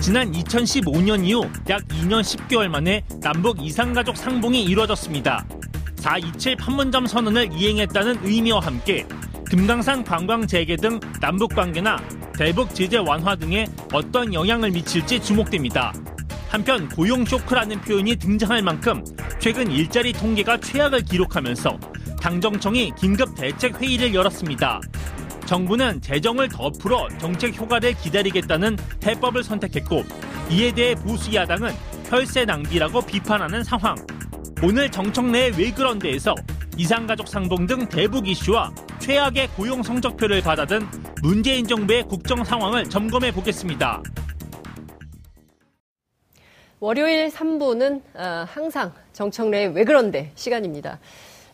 지난 2015년 이후 약 2년 10개월 만에 남북 이산가족 상봉이 이루어졌습니다. 427 판문점 선언을 이행했다는 의미와 함께 금강산 관광 재개 등 남북 관계나 대북 제재 완화 등에 어떤 영향을 미칠지 주목됩니다. 한편 고용 쇼크라는 표현이 등장할 만큼 최근 일자리 통계가 최악을 기록하면서 당정청이 긴급 대책 회의를 열었습니다. 정부는 재정을 더 풀어 정책 효과를 기다리겠다는 해법을 선택했고 이에 대해 보수 야당은 혈세 낭비라고 비판하는 상황. 오늘 정청 내왜 그런데에서 이산가족 상봉 등 대북 이슈와 최악의 고용 성적표를 받아든 문재인 정부의 국정 상황을 점검해 보겠습니다. 월요일 3부는 아, 항상 정청래의 왜 그런데 시간입니다.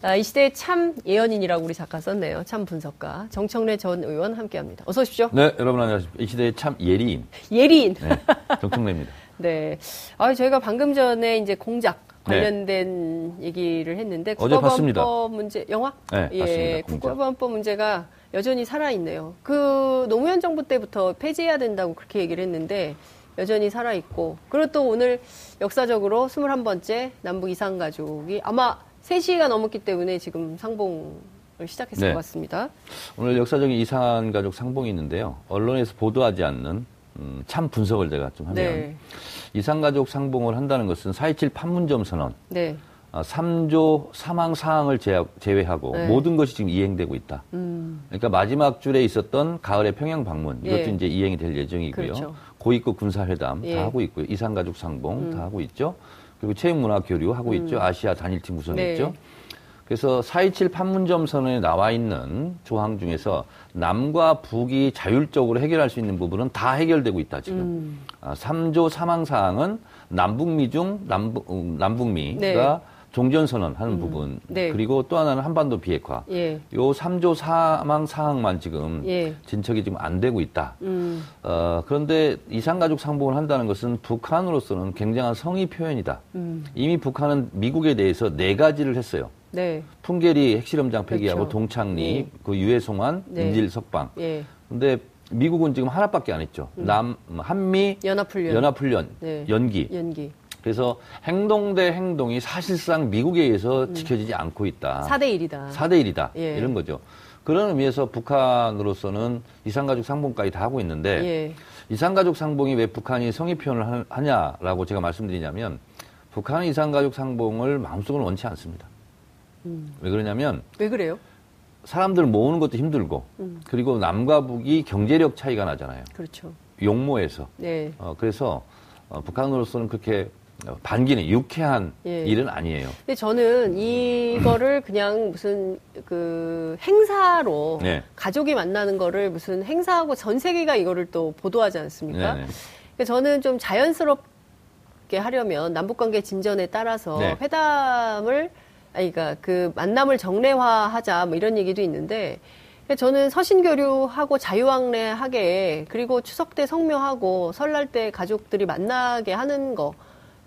아, 이 시대의 참 예언인이라고 우리 작가 썼네요. 참 분석가 정청래 전 의원 함께합니다. 어서 오십시오. 네, 여러분 안녕하십니까. 이 시대의 참 예리인. 예리인. 네, 정청래입니다. 네. 아, 저희가 방금 전에 이제 공작 관련된 네. 얘기를 했는데 어제 봤습니다. 문제 영화? 네, 예. 국가보안법 문제가 여전히 살아 있네요. 그 노무현 정부 때부터 폐지해야 된다고 그렇게 얘기를 했는데 여전히 살아 있고 그리고 또 오늘 역사적으로 21번째 남북 이산 가족이 아마 3시가 넘었기 때문에 지금 상봉을 시작했을 네. 것 같습니다. 오늘 역사적인 이산 가족 상봉이 있는데요. 언론에서 보도하지 않는 음, 참 분석을 제가 좀 하면 네. 이산가족 상봉을 한다는 것은 4.27 판문점 선언, 네. 어, 3조 사망 사항을 제외하고 네. 모든 것이 지금 이행되고 있다. 음. 그러니까 마지막 줄에 있었던 가을의 평양 방문 이것도 예. 이제 이행이 될 예정이고요. 그렇죠. 고위급 군사회담 예. 다 하고 있고요. 이산가족 상봉 음. 다 하고 있죠. 그리고 체육문화 교류 하고 음. 있죠. 아시아 단일팀 구성했죠. 네. 그래서 4.27 판문점 선언에 나와 있는 조항 중에서 남과 북이 자율적으로 해결할 수 있는 부분은 다 해결되고 있다, 지금. 음. 아, 3조 사망사항은 남북미 중 남북, 음, 남북미가 네. 종전선언 하는 음. 부분. 네. 그리고 또 하나는 한반도 비핵화. 예. 요 3조 사망 사항만 지금 예. 진척이 지금 안 되고 있다. 음. 어, 그런데 이산가족 상봉을 한다는 것은 북한으로서는 굉장한 성의 표현이다. 음. 이미 북한은 미국에 대해서 네 가지를 했어요. 네. 풍계리 핵실험장 폐기하고 그렇죠. 동창리, 네. 그 유해송환, 네. 인질 석방. 예. 근데 미국은 지금 하나밖에 안 했죠. 음. 남 한미 연합훈련, 연합훈련 네. 연기. 연기. 그래서 행동 대 행동이 사실상 미국에 의해서 음. 지켜지지 않고 있다. 4대 1이다. 4대 1이다. 예. 이런 거죠. 그런 의미에서 북한으로서는 이산가족 상봉까지 다 하고 있는데 예. 이산가족 상봉이 왜 북한이 성의 표현을 하냐라고 제가 말씀드리냐면 북한은 이산가족 상봉을 마음속으로 원치 않습니다. 음. 왜 그러냐면 왜 그래요? 사람들 모으는 것도 힘들고 음. 그리고 남과 북이 경제력 차이가 나잖아요. 그렇죠. 용모에서. 네. 어, 그래서 어, 북한으로서는 그렇게 반기는 유쾌한 예. 일은 아니에요. 근데 저는 이거를 그냥 무슨 그 행사로 네. 가족이 만나는 거를 무슨 행사하고 전 세계가 이거를 또 보도하지 않습니까? 네, 네. 저는 좀 자연스럽게 하려면 남북 관계 진전에 따라서 네. 회담을 아니, 그러니까 그 만남을 정례화하자 뭐 이런 얘기도 있는데 저는 서신교류하고 자유왕래하게 그리고 추석 때 성묘하고 설날 때 가족들이 만나게 하는 거.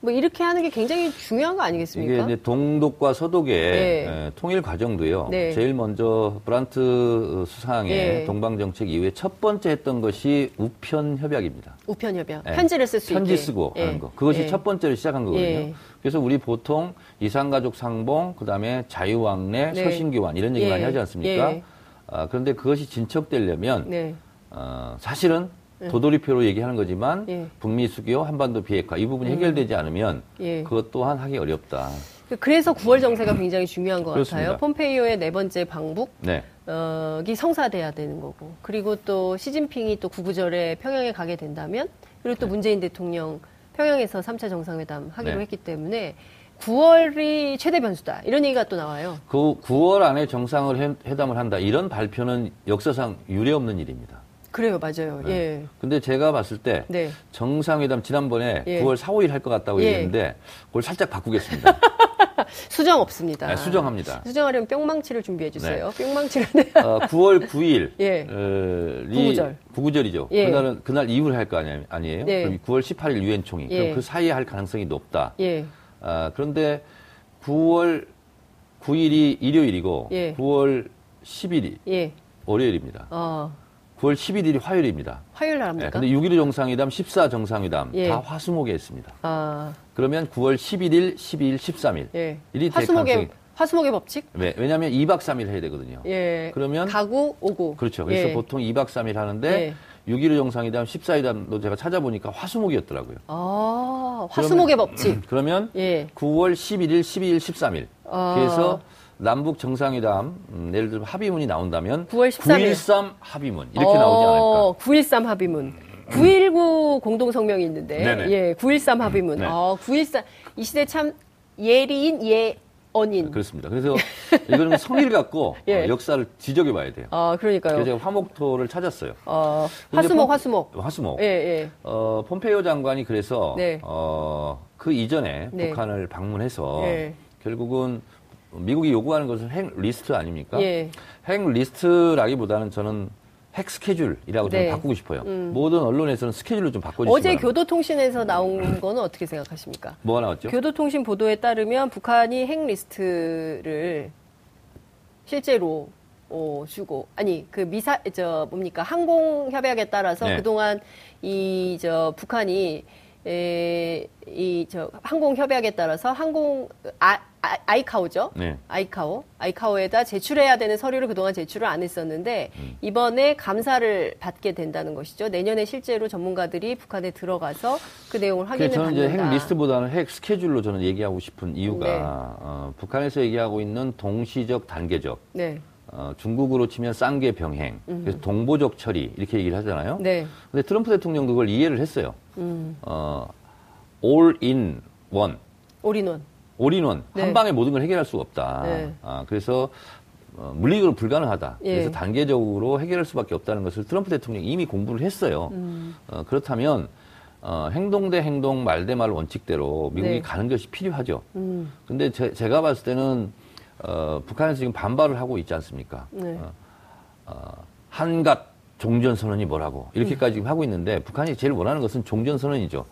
뭐 이렇게 하는 게 굉장히 중요한 거 아니겠습니까? 이게 이제 동독과 서독의 네. 통일 과정도요. 네. 제일 먼저 브란트 수상의 네. 동방 정책 이후에 첫 번째 했던 것이 우편 협약입니다. 우편 협약. 네. 편지를 쓸 수 있게. 편지 쓰고 네. 하는 거. 그것이 네. 첫 번째로 시작한 거거든요. 그래서 우리 보통 이산가족 상봉, 그다음에 자유왕래, 서신교환 이런 얘기 많이 하지 않습니까? 아, 그런데 그것이 진척되려면 어, 사실은 예. 도돌이표로 얘기하는 거지만 예. 북미 수교, 한반도 비핵화 이 부분이 음. 해결되지 않으면 예. 그것 또한 하기 어렵다. 그래서 9월 정세가 굉장히 중요한 것 그렇습니다. 같아요. 폼페이오의 네 번째 방북. 네. 어, 이 성사돼야 되는 거고. 그리고 또 시진핑이 또 구구절에 평양에 가게 된다면 그리고 또 네. 문재인 대통령 평양에서 3차 정상회담 하기로 네. 했기 때문에 9월이 최대 변수다. 이런 얘기가 또 나와요. 그 9월 안에 정상을 회담을 한다. 이런 발표는 역사상 유례 없는 일입니다. 그래요, 맞아요. 네. 예. 근데 제가 봤을 때 네. 정상회담 지난번에 예. 9월 4, 5일 할 것 같다고 예. 얘기했는데 그걸 살짝 바꾸겠습니다. 수정 없습니다. 네, 수정합니다. 수정하려면 뿅망치를 준비해 주세요. 네. 뿅망치를. 어, 9월 9일. 예. 어, 구구절. 구구절이죠. 예. 그날은 그날 이후에 할거 아니, 아니에요? 네. 그럼 9월 18일 유엔 총회. 예. 그럼 그 사이에 할 가능성이 높다. 예. 어, 그런데 9월 9일이 일요일이고 예. 9월 10일이 예. 월요일입니다. 어. 9월 11일이 화요일입니다. 화요일 날 합니까? 네, 근데 6.15 정상회담, 14 정상회담 예. 다 화수목에 했습니다. 아. 그러면 9월 11일, 12일, 13일. 예. 일이 화수목의 화수목의 법칙? 네, 왜냐하면 2박 3일 해야 되거든요. 예. 그러면 가고 오고. 그렇죠. 그래서 예. 보통 2박 3일 하는데 예. 6.15 정상회담, 14일담도 제가 찾아보니까 화수목이었더라고요. 아, 화수목의 그러면, 법칙. 그러면 예. 9월 11일, 12일, 13일. 아. 그래서 남북 정상회담, 음, 예를 들어 합의문이 나온다면 9월 13일. 9.13 합의문 이렇게 어, 나오지 않을까? 9.13 합의문. 9.19 공동성명이 있는데, 네네. 예, 9.13 합의문. 네. 어, 9.13. 이 시대 참 예리인 예, 언인. 그렇습니다. 그래서 이거는 성의를 갖고 예. 어, 역사를 지적해 봐야 돼요. 아, 그러니까요. 그래서 제가 화목토를 찾았어요. 어, 화수목, 폼, 화수목. 화수목. 예, 예. 어, 폼페이오 장관이 그래서 네. 어, 그 이전에 네. 북한을 방문해서 예. 결국은 미국이 요구하는 것은 핵 리스트 아닙니까? 예. 핵 리스트라기보다는 저는 핵 스케줄이라고 네. 좀 바꾸고 싶어요. 음. 모든 언론에서는 스케줄로 좀 바꿔주시면 어제 교도통신에서 나온 거는 어떻게 생각하십니까? 뭐가 나왔죠? 교도통신 보도에 따르면 북한이 핵 리스트를 실제로 어, 주고 아니 그 미사 저 뭡니까 항공 협약에 따라서 네. 그동안 이 저 북한이 이저 항공 협약에 따라서 항공 아, 아, ICAO죠 네. ICAO. ICAO에다 제출해야 되는 서류를 그동안 제출을 안 했었는데 음. 이번에 감사를 받게 된다는 것이죠. 내년에 실제로 전문가들이 북한에 들어가서 그 내용을 확인을 저는 받는다. 이제 핵 리스트보다는 핵 스케줄로 저는 얘기하고 싶은 이유가 네. 어, 북한에서 얘기하고 있는 동시적 단계적 네. 어, 중국으로 치면 쌍궤 병행, 음. 그래서 동보적 처리 이렇게 얘기를 하잖아요. 네. 근데 트럼프 대통령도 그걸 이해를 했어요. 음. 어, all in one. 올인원. 올인원 네. 한 방에 모든 걸 해결할 수가 없다. 네. 아, 그래서 어, 물리적으로 불가능하다. 예. 그래서 단계적으로 해결할 수밖에 없다는 것을 트럼프 대통령이 이미 공부를 했어요. 음. 어, 그렇다면 어, 행동 대 행동, 말 대 말 원칙대로 미국이 네. 가는 것이 필요하죠. 음. 근데 제, 제가 봤을 때는 어, 북한에서 지금 반발을 하고 있지 않습니까? 네. 어, 어, 한갓 종전선언이 뭐라고 이렇게까지 지금 하고 있는데 북한이 제일 원하는 것은 종전선언이죠.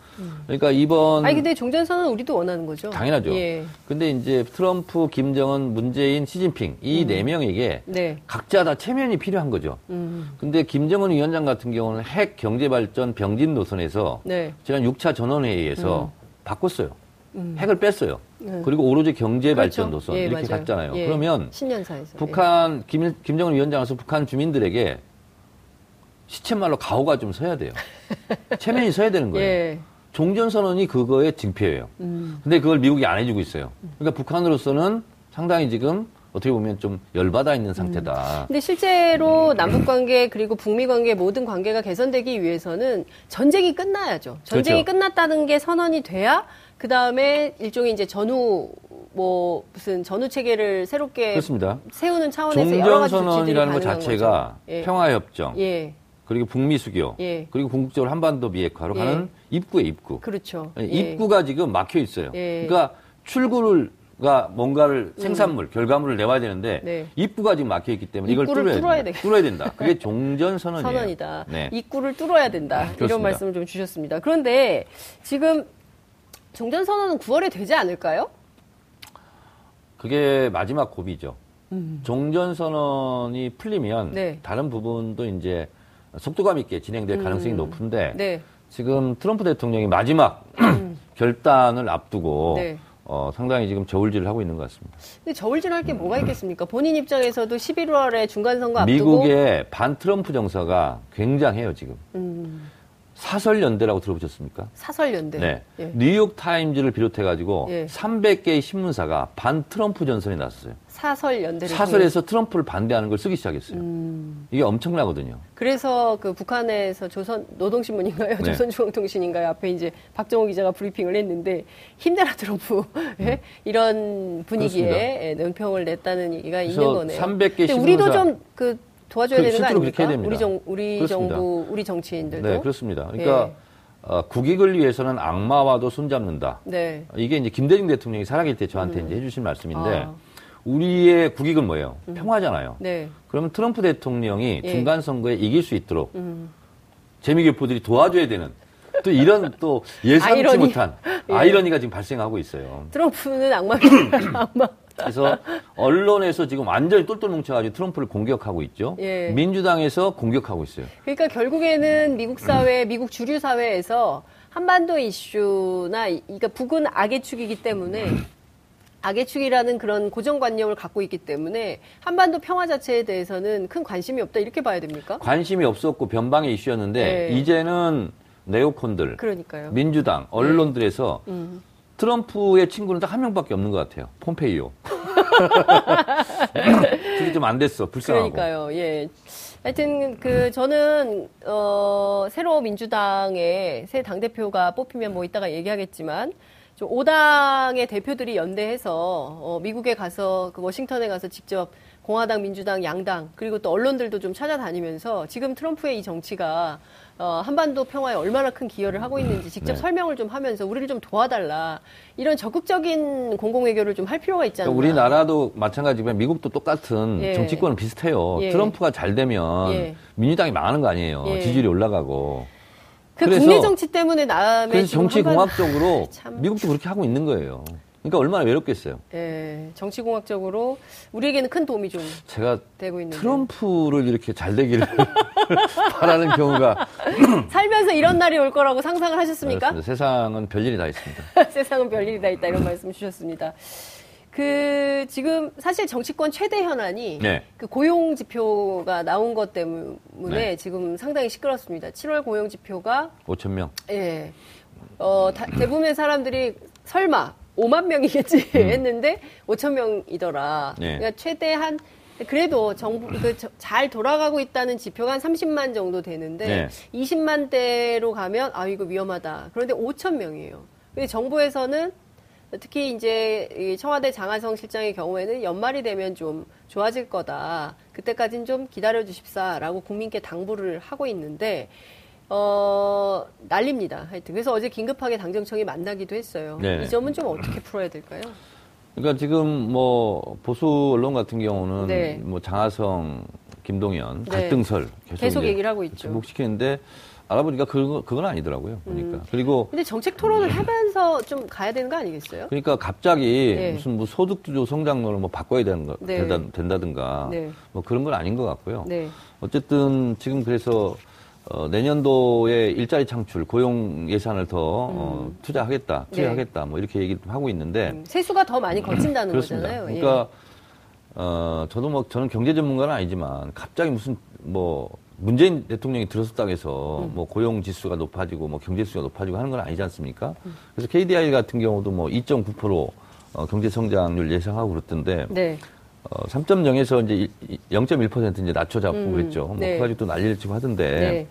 그러니까 이번 아니 근데 종전선언 우리도 원하는 거죠. 당연하죠. 예. 근데 이제 트럼프, 김정은, 문재인, 시진핑 이네 음. 명에게 네. 각자 다 체면이 필요한 거죠. 음. 근데 김정은 위원장 같은 경우는 핵 경제 발전 병진 노선에서 네. 지난 6차 전원회의에서 음. 바꿨어요. 음. 핵을 뺐어요. 네. 그리고 오로지 경제 발전 그렇죠. 노선 예, 이렇게 맞아요. 갔잖아요. 예. 그러면 신년사에서 북한 김, 김정은 위원장에서 북한 주민들에게 시쳇말로 가오가 좀 서야 돼요. 체면이 서야 되는 거예요. 예. 종전선언이 그거의 증표예요. 음. 근데 그걸 미국이 안 해주고 있어요. 그러니까 북한으로서는 상당히 지금 어떻게 보면 좀 열받아 있는 상태다. 음. 근데 실제로 남북 관계 그리고 북미 관계 모든 관계가 개선되기 위해서는 전쟁이 끝나야죠. 전쟁이 그렇죠. 끝났다는 게 선언이 돼야 그 다음에 일종의 이제 전후 뭐 무슨 전후 체계를 새롭게 그렇습니다. 세우는 차원에서 여러 가지 종전선언이라는 것 자체가 예. 평화협정, 예. 그리고 북미 수교, 예. 그리고 궁극적으로 한반도 비핵화로 예. 가는 입구에 입구. 그렇죠. 예. 입구가 지금 막혀 있어요. 예. 그러니까 출구를 가 뭔가를 음. 생산물, 음. 결과물을 내와야 되는데 네. 입구가 지금 막혀 있기 때문에 이걸 뚫어야, 뚫어야 된다. 뚫어야 된다. 그게 종전 선언이에요. 선언이다. 네. 입구를 뚫어야 된다. 네, 이런 말씀을 좀 주셨습니다. 그런데 지금 종전 선언은 9월에 되지 않을까요? 그게 마지막 고비죠. 음. 종전 선언이 풀리면 네. 다른 부분도 이제 속도감 있게 진행될 음. 가능성이 높은데 네. 지금 트럼프 대통령이 마지막 음. 결단을 앞두고 네. 어, 상당히 지금 저울질을 하고 있는 것 같습니다. 근데 저울질 할게 뭐가 있겠습니까? 본인 입장에서도 11월에 중간 선거 앞두고 미국의 반 트럼프 정서가 굉장해요 지금. 음. 사설연대라고 들어보셨습니까? 사설연대. 네. 예. 뉴욕 타임즈를 비롯해 가지고 예. 300개의 신문사가 반 트럼프 전선에 나섰어요. 사설연대를. 사설에서 트럼프를 반대하는 걸 쓰기 시작했어요. 음. 이게 엄청나거든요. 그래서 그 북한에서 조선 노동신문인가요? 네. 조선중앙통신인가요? 앞에 이제 박정호 기자가 브리핑을 했는데 힘내라 트럼프 음. 이런 분위기에 그렇습니다. 논평을 냈다는 얘기가 있는 거네요. 300개 신문사. 우리도 좀 그 도와줘야 그 되는 거 아닙니까? 우리 정 우리 그렇습니다. 정부 우리 정치인들도. 네, 그렇습니다. 그러니까 예. 어, 국익을 위해서는 악마와도 손잡는다. 네. 이게 이제 김대중 대통령이 살아계실 때 저한테 음. 이제 해주신 말씀인데 아. 우리의 국익은 뭐예요? 음. 평화잖아요. 네. 그러면 트럼프 대통령이 예. 중간 선거에 이길 수 있도록 음. 재미교포들이 도와줘야 되는 또 이런 또 예상치 아이러니. 못한 예. 아이러니가 지금 발생하고 있어요. 트럼프는 악마 악마 그래서 언론에서 지금 완전히 똘똘 뭉쳐가지고 트럼프를 공격하고 있죠. 예. 민주당에서 공격하고 있어요. 그러니까 결국에는 미국 사회, 미국 주류 사회에서 한반도 이슈나 그러니까 북은 악의 축이기 때문에 악의 축이라는 그런 고정관념을 갖고 있기 때문에 한반도 평화 자체에 대해서는 큰 관심이 없다 이렇게 봐야 됩니까? 관심이 없었고 변방의 이슈였는데 네. 이제는 네오콘들, 그러니까요. 민주당, 언론들에서 네. 음. 트럼프의 친구는 딱 한 명밖에 없는 것 같아요. 폼페이오. 그게 좀안 됐어. 불쌍하고. 그러니까요. 예. 하여튼 그 저는 어 새로 민주당의 새 당 대표가 뽑히면 뭐 이따가 얘기하겠지만 좀 5당의 대표들이 연대해서 어 미국에 가서 그 워싱턴에 가서 직접 공화당, 민주당, 양당 그리고 또 언론들도 좀 찾아다니면서 지금 트럼프의 이 정치가 어, 한반도 평화에 얼마나 큰 기여를 하고 있는지 직접 네. 설명을 좀 하면서 우리를 좀 도와달라 이런 적극적인 공공외교를 좀 할 필요가 있지 않나. 그러니까 우리나라도 마찬가지지만 미국도 똑같은 예. 정치권은 비슷해요. 예. 트럼프가 잘 되면 예. 민주당이 망하는 거 아니에요. 예. 지지율이 올라가고. 그 국내 정치 때문에 남의 그래서 정치 공학적으로 미국도 그렇게 하고 있는 거예요. 그러니까 얼마나 외롭겠어요. 예, 정치공학적으로 우리에게는 큰 도움이 좀 제가 되고 있는 트럼프를 이렇게 잘 되기를 바라는 경우가 살면서 이런 날이 올 거라고 상상을 하셨습니까? 그렇습니다. 세상은 별일이 다 있습니다. 세상은 별일이 다 있다 이런 말씀 주셨습니다. 그 지금 사실 정치권 최대 현안이 네. 그 고용 지표가 나온 것 때문에 네. 지금 상당히 시끄럽습니다. 7월 고용 지표가 5천 명. 예. 어, 다, 대부분의 사람들이 설마 5만 명이겠지 음. 했는데 5천 명이더라. 네. 그러니까 최대한 그래도 정부 그잘 돌아가고 있다는 지표가 한 30만 정도 되는데 네. 20만 대로 가면 아 이거 위험하다. 그런데 5천 명이에요. 근데 정부에서는 특히 이제 청와대 장하성 실장의 경우에는 연말이 되면 좀 좋아질 거다. 그때까지는 좀 기다려 주십사라고 국민께 당부를 하고 있는데 어, 난립니다. 하여튼. 그래서 어제 긴급하게 당정청이 만나기도 했어요. 네. 이 점은 좀 어떻게 풀어야 될까요? 그러니까 지금 뭐 보수 언론 같은 경우는 네. 뭐 장하성, 김동연 네. 갈등설 계속, 계속 얘기를 하고 있죠. 복시키는데 알아보니까 그건, 그건 아니더라고요. 보니까. 음. 그리고. 근데 정책 토론을 하면서 좀 가야 되는 거 아니겠어요? 그러니까 갑자기 네. 무슨 뭐 소득주도 성장론을 뭐 바꿔야 되는 거, 네. 된다, 든가뭐 네. 그런 건 아닌 것 같고요. 네. 어쨌든 지금 그래서 어, 내년도에 일자리 창출, 고용 예산을 더 어, 음. 어, 투자하겠다, 투자하겠다, 네. 뭐 이렇게 얘기를 하고 있는데 음, 세수가 더 많이 거친다는 그렇습니다. 거잖아요. 그러니까 예. 어, 저도 뭐 저는 경제 전문가는 아니지만 갑자기 무슨 뭐 문재인 대통령이 들어섰다고 해서 음. 뭐 고용 지수가 높아지고 뭐 경제 수가 높아지고 하는 건 아니지 않습니까? 음. 그래서 KDI 같은 경우도 뭐 2.9% 어, 경제 성장률 예상하고 그랬던데 네. 어, 3.0에서 이제 0.1% 이제 낮춰 잡고 음. 그랬죠. 뭐 네. 그가지고 또 난리를 치고 하던데. 네.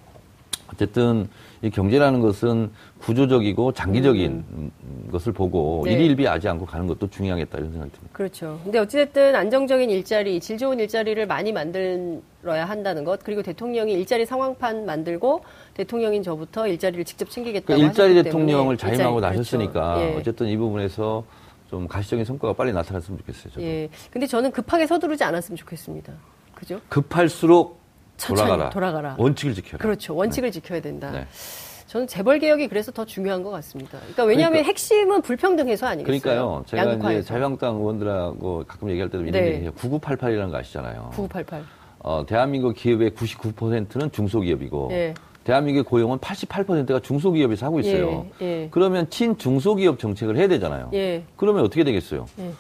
어쨌든 이 경제라는 것은 구조적이고 장기적인 음. 것을 보고 네. 일일비하지 않고 가는 것도 중요하겠다 이런 생각이 듭니다. 그렇죠. 근데 어찌됐든 안정적인 일자리, 질 좋은 일자리를 많이 만들어야 한다는 것, 그리고 대통령이 일자리 상황판 만들고 대통령인 저부터 일자리를 직접 챙기겠다고 그러니까 일자리 대통령을 자임하고 일자리, 나셨으니까 그렇죠. 예. 어쨌든 이 부분에서 좀 가시적인 성과가 빨리 나타났으면 좋겠어요. 저도. 예. 근데 저는 급하게 서두르지 않았으면 좋겠습니다. 그죠? 급할수록 돌아가라. 돌아가라. 원칙을 지켜라. 그렇죠. 원칙을 네. 지켜야 된다. 네. 저는 재벌 개혁이 그래서 더 중요한 것 같습니다. 그러니까 왜냐하면 그러니까, 핵심은 불평등 해소 아니겠어요? 그러니까요. 제가 양극화해서. 이제 자유한국당 의원들하고 가끔 얘기할 때도 이런 네. 얘기해요. 9988이라는 거 아시잖아요. 9988. 어, 대한민국 기업의 99%는 중소기업이고 네. 대한민국의 고용은 88%가 중소기업에서 하고 있어요. 예, 예. 그러면 친중소기업 정책을 해야 되잖아요. 예. 그러면 어떻게 되겠어요? 예.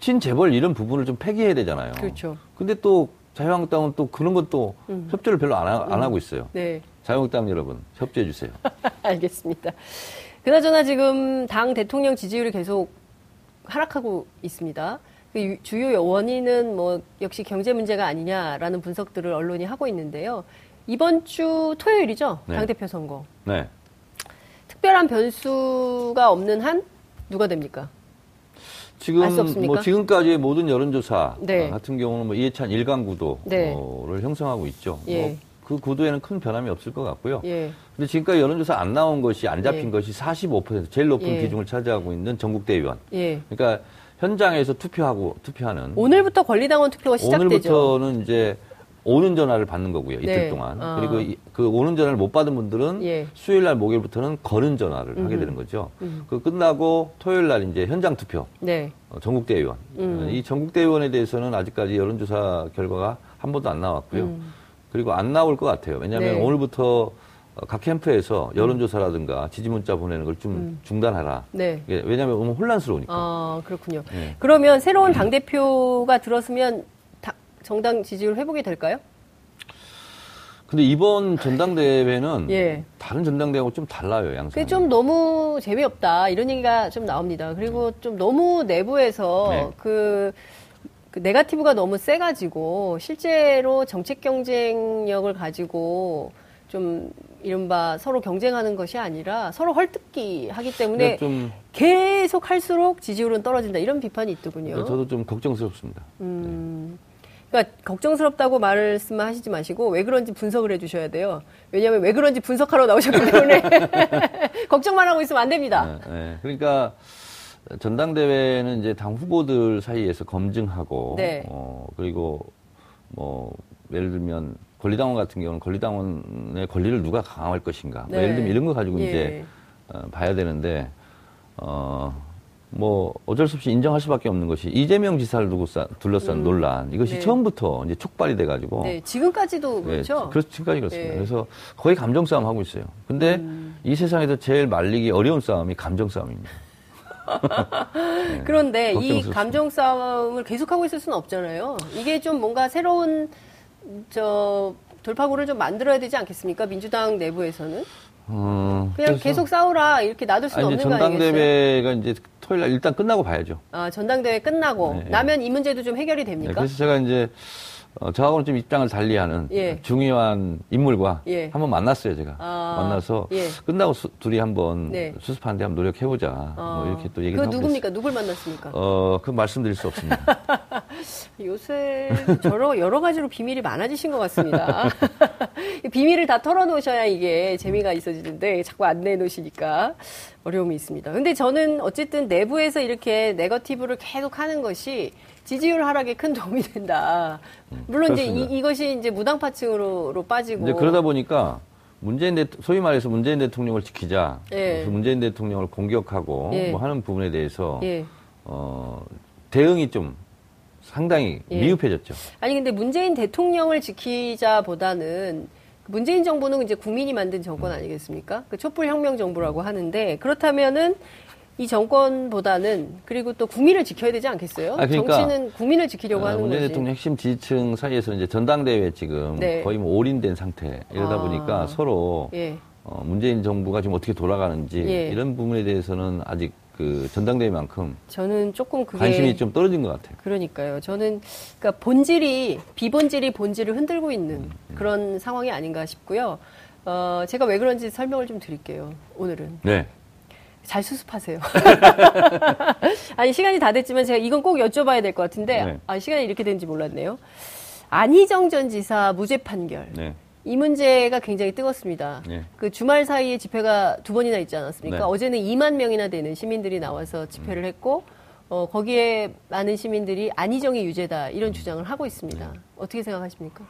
친재벌 이런 부분을 좀 폐기해야 되잖아요. 그렇죠. 근데 또 자유한국당은 또 그런 것도 음. 협조를 별로 안, 하, 안 음. 하고 있어요. 네. 자유한국당 여러분 협조해 주세요. 알겠습니다. 그나저나 지금 당 대통령 지지율이 계속 하락하고 있습니다. 그 주요 원인은 뭐 역시 경제 문제가 아니냐라는 분석들을 언론이 하고 있는데요. 이번 주 토요일이죠. 네. 당대표 선거. 네. 특별한 변수가 없는 한 누가 됩니까? 지금 뭐 지금까지의 모든 여론조사 네. 같은 경우는 뭐 이해찬 일강 구도를 네. 형성하고 있죠. 예. 뭐 그 구도에는 큰 변함이 없을 것 같고요. 예. 근데 지금까지 여론조사 안 나온 것이 안 잡힌 예. 것이 45% 제일 높은 예. 비중을 차지하고 있는 전국대의원. 예. 그러니까 현장에서 투표하고 투표하는 오늘부터 권리당원 투표가 시작되죠. 오늘부터는 이제 오는 전화를 받는 거고요. 이틀 네. 동안. 어. 그리고 이, 그 오는 전화를 못 받은 분들은 예. 수요일 날 목요일부터는 거는 전화를 음 하게 되는 거죠. 음. 그 끝나고 토요일 날 이제 현장 투표. 네. 어, 전국대의원. 음. 이 전국대의원에 대해서는 아직까지 여론조사 결과가 한 번도 안 나왔고요. 음. 그리고 안 나올 것 같아요. 왜냐하면 네. 오늘부터 각 캠프에서 여론조사라든가 지지문자 보내는 걸좀 음. 중단하라. 네. 왜냐하면 너무 혼란스러우니까. 아, 그렇군요. 네. 그러면 새로운 당대표가 들었으면 정당 지지율 회복이 될까요? 근데 이번 전당대회는 예. 다른 전당대회하고 좀 달라요, 양상. 좀 너무 재미없다 이런 얘기가 좀 나옵니다. 그리고 좀 너무 내부에서 네. 그, 그 네가티브가 너무 세가지고 실제로 정책 경쟁력을 가지고 좀 이른바 서로 경쟁하는 것이 아니라 서로 헐뜯기 하기 때문에 계속 할수록 지지율은 떨어진다 이런 비판이 있더군요. 저도 좀 걱정스럽습니다. 음. 네. 그러니까 걱정스럽다고 말씀하시지 마시고 왜 그런지 분석을 해주셔야 돼요. 왜냐하면 왜 그런지 분석하러 나오셨기 때문에 걱정만 하고 있으면 안 됩니다. 네, 네. 그러니까 전당대회는 이제 당 후보들 사이에서 검증하고 네. 어, 그리고 뭐 예를 들면 권리당원 같은 경우는 권리당원의 권리를 누가 강화할 것인가 뭐 예를 들면 이런 거 가지고 예. 이제 어, 봐야 되는데 어. 뭐 어쩔 수 없이 인정할 수밖에 없는 것이 이재명 지사를 두고 둘러싼 음. 논란 이것이 네. 처음부터 이제 촉발이 돼가지고 네, 지금까지도 네, 그렇죠. 네, 그렇 지금까지 그렇습니다. 네. 그래서 거의 감정 싸움 하고 있어요. 근데 음. 이 세상에서 제일 말리기 어려운 싸움이 감정 싸움입니다. 네, 그런데 이 감정 싸움을 계속하고 있을 수는 없잖아요. 이게 좀 뭔가 새로운 저 돌파구를 좀 만들어야 되지 않겠습니까? 민주당 내부에서는. 어, 그냥 계속 싸우라 이렇게 놔둘 수는 아니, 없는 거 아니겠어요? 전당대회가 이제 토요일 날 일단 끝나고 봐야죠. 아 전당대회 끝나고 네, 나면 이 문제도 좀 해결이 됩니까? 네, 그래서 제가 이제 어, 저하고는 좀 입장을 달리하는 예. 중요한 인물과 예. 한번 만났어요, 제가. 아, 만나서 예. 끝나고 수, 둘이 한번 네. 수습하는데 한번 노력해보자. 아, 뭐 이렇게 또 얘기를. 그 누굽니까? 누굴 만났습니까? 어, 그 말씀드릴 수 없습니다. 요새 여러, 여러 가지로 비밀이 많아지신 것 같습니다. 비밀을 다 털어놓으셔야 이게 재미가 있어지는데 자꾸 안 내놓으시니까 어려움이 있습니다. 근데 저는 어쨌든 내부에서 이렇게 네거티브를 계속 하는 것이 지지율 하락에 큰 도움이 된다. 물론 이제 이, 것이 이제 무당파층으로 빠지고. 이제 그러다 보니까 문재인 대 소위 말해서 문재인 대통령을 지키자. 예. 문재인 대통령을 공격하고 예. 뭐 하는 부분에 대해서 예. 어, 대응이 좀 상당히 예. 미흡해졌죠. 아니 근데 문재인 대통령을 지키자보다는 문재인 정부는 이제 국민이 만든 정권 아니겠습니까? 그 촛불 혁명 정부라고 하는데 그렇다면은 이 정권보다는 그리고 또 국민을 지켜야 되지 않겠어요? 아, 그러니까, 정치는 국민을 지키려고 어, 하는 문재인 거지. 대통령 핵심 지지층 사이에서 이제 전당대회 지금 네. 거의 뭐 올인된 상태 이러다 아, 보니까 서로 예. 어, 문재인 정부가 지금 어떻게 돌아가는지 예. 이런 부분에 대해서는 아직 그 전당대회만큼 저는 조금 그게 관심이 좀 떨어진 것 같아요. 그러니까요. 저는 그러니까 본질이 비본질이 본질을 흔들고 있는 음, 음. 그런 상황이 아닌가 싶고요. 어, 제가 왜 그런지 설명을 좀 드릴게요. 오늘은. 네. 잘 수습하세요. 아니 시간이 다 됐지만 제가 이건 꼭 여쭤봐야 될 것 같은데 네. 아 시간이 이렇게 되는지 몰랐네요. 안희정 전 지사 무죄 판결. 네. 이 문제가 굉장히 뜨겁습니다. 네. 그 주말 사이에 집회가 두 번이나 있지 않았습니까? 네. 어제는 2만 명이나 되는 시민들이 나와서 집회를 음. 했고 어, 거기에 많은 시민들이 안희정이 유죄다 이런 주장을 하고 있습니다. 네. 어떻게 생각하십니까?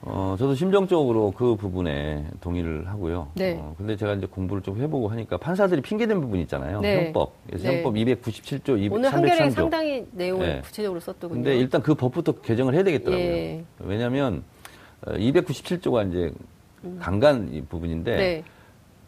어, 저도 심정적으로 그 부분에 동의를 하고요. 네. 어, 근데 제가 이제 공부를 좀 해보고 하니까 판사들이 핑계댄 부분이 있잖아요. 네. 형법. 그래서 네. 형법 297조, 203조. 오늘 한결에 상당히 내용을 네. 구체적으로 썼더군요. 근데 일단 그 법부터 개정을 해야 되겠더라고요. 예. 왜냐하면 297조가 어, 이제 음. 강간 부분인데 네.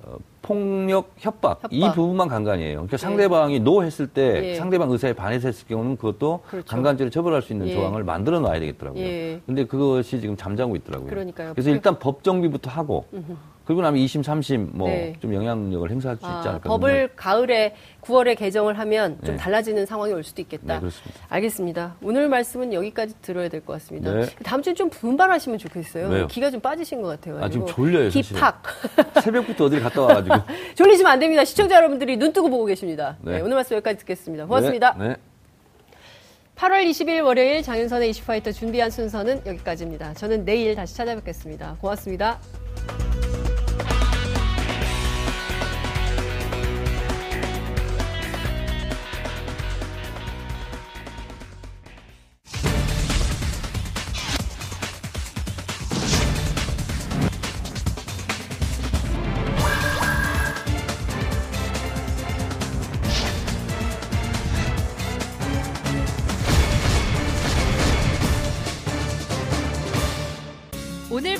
어, 폭력, 협박, 협박, 이 부분만 강간이에요. 그러니까 네. 상대방이 노 했을 때 예. 상대방 의사에 반해서 했을 경우는 그것도 그렇죠. 강간죄를 처벌할 수 있는 예. 조항을 만들어 놔야 되겠더라고요. 예. 근데 그것이 지금 잠자고 있더라고요. 그러니까요. 그래서 일단 법 정비부터 하고 음흠. 그리고 나면 2심, 3심 뭐좀 네. 영향력을 행사할 수 아, 있지 않을까. 법을. 가을에 9월에 개정을 하면 좀 네. 달라지는 상황이 올 수도 있겠다. 네, 그렇습니다. 알겠습니다. 오늘 말씀은 여기까지 들어야 될 것 같습니다. 네. 다음 주에 좀 분발하시면 좋겠어요. 왜요? 기가 좀 빠지신 것 같아요. 아, 지금 졸려요. 힙팍. 새벽부터 어딜 갔다 와가지고. 졸리시면 안 됩니다. 시청자 여러분들이 눈 뜨고 보고 계십니다. 네. 네 오늘 말씀 여기까지 듣겠습니다. 고맙습니다. 네. 8월 20일 월요일 장윤선의 이슈파이터 준비한 순서는 여기까지입니다. 저는 내일 다시 찾아뵙겠습니다. 고맙습니다.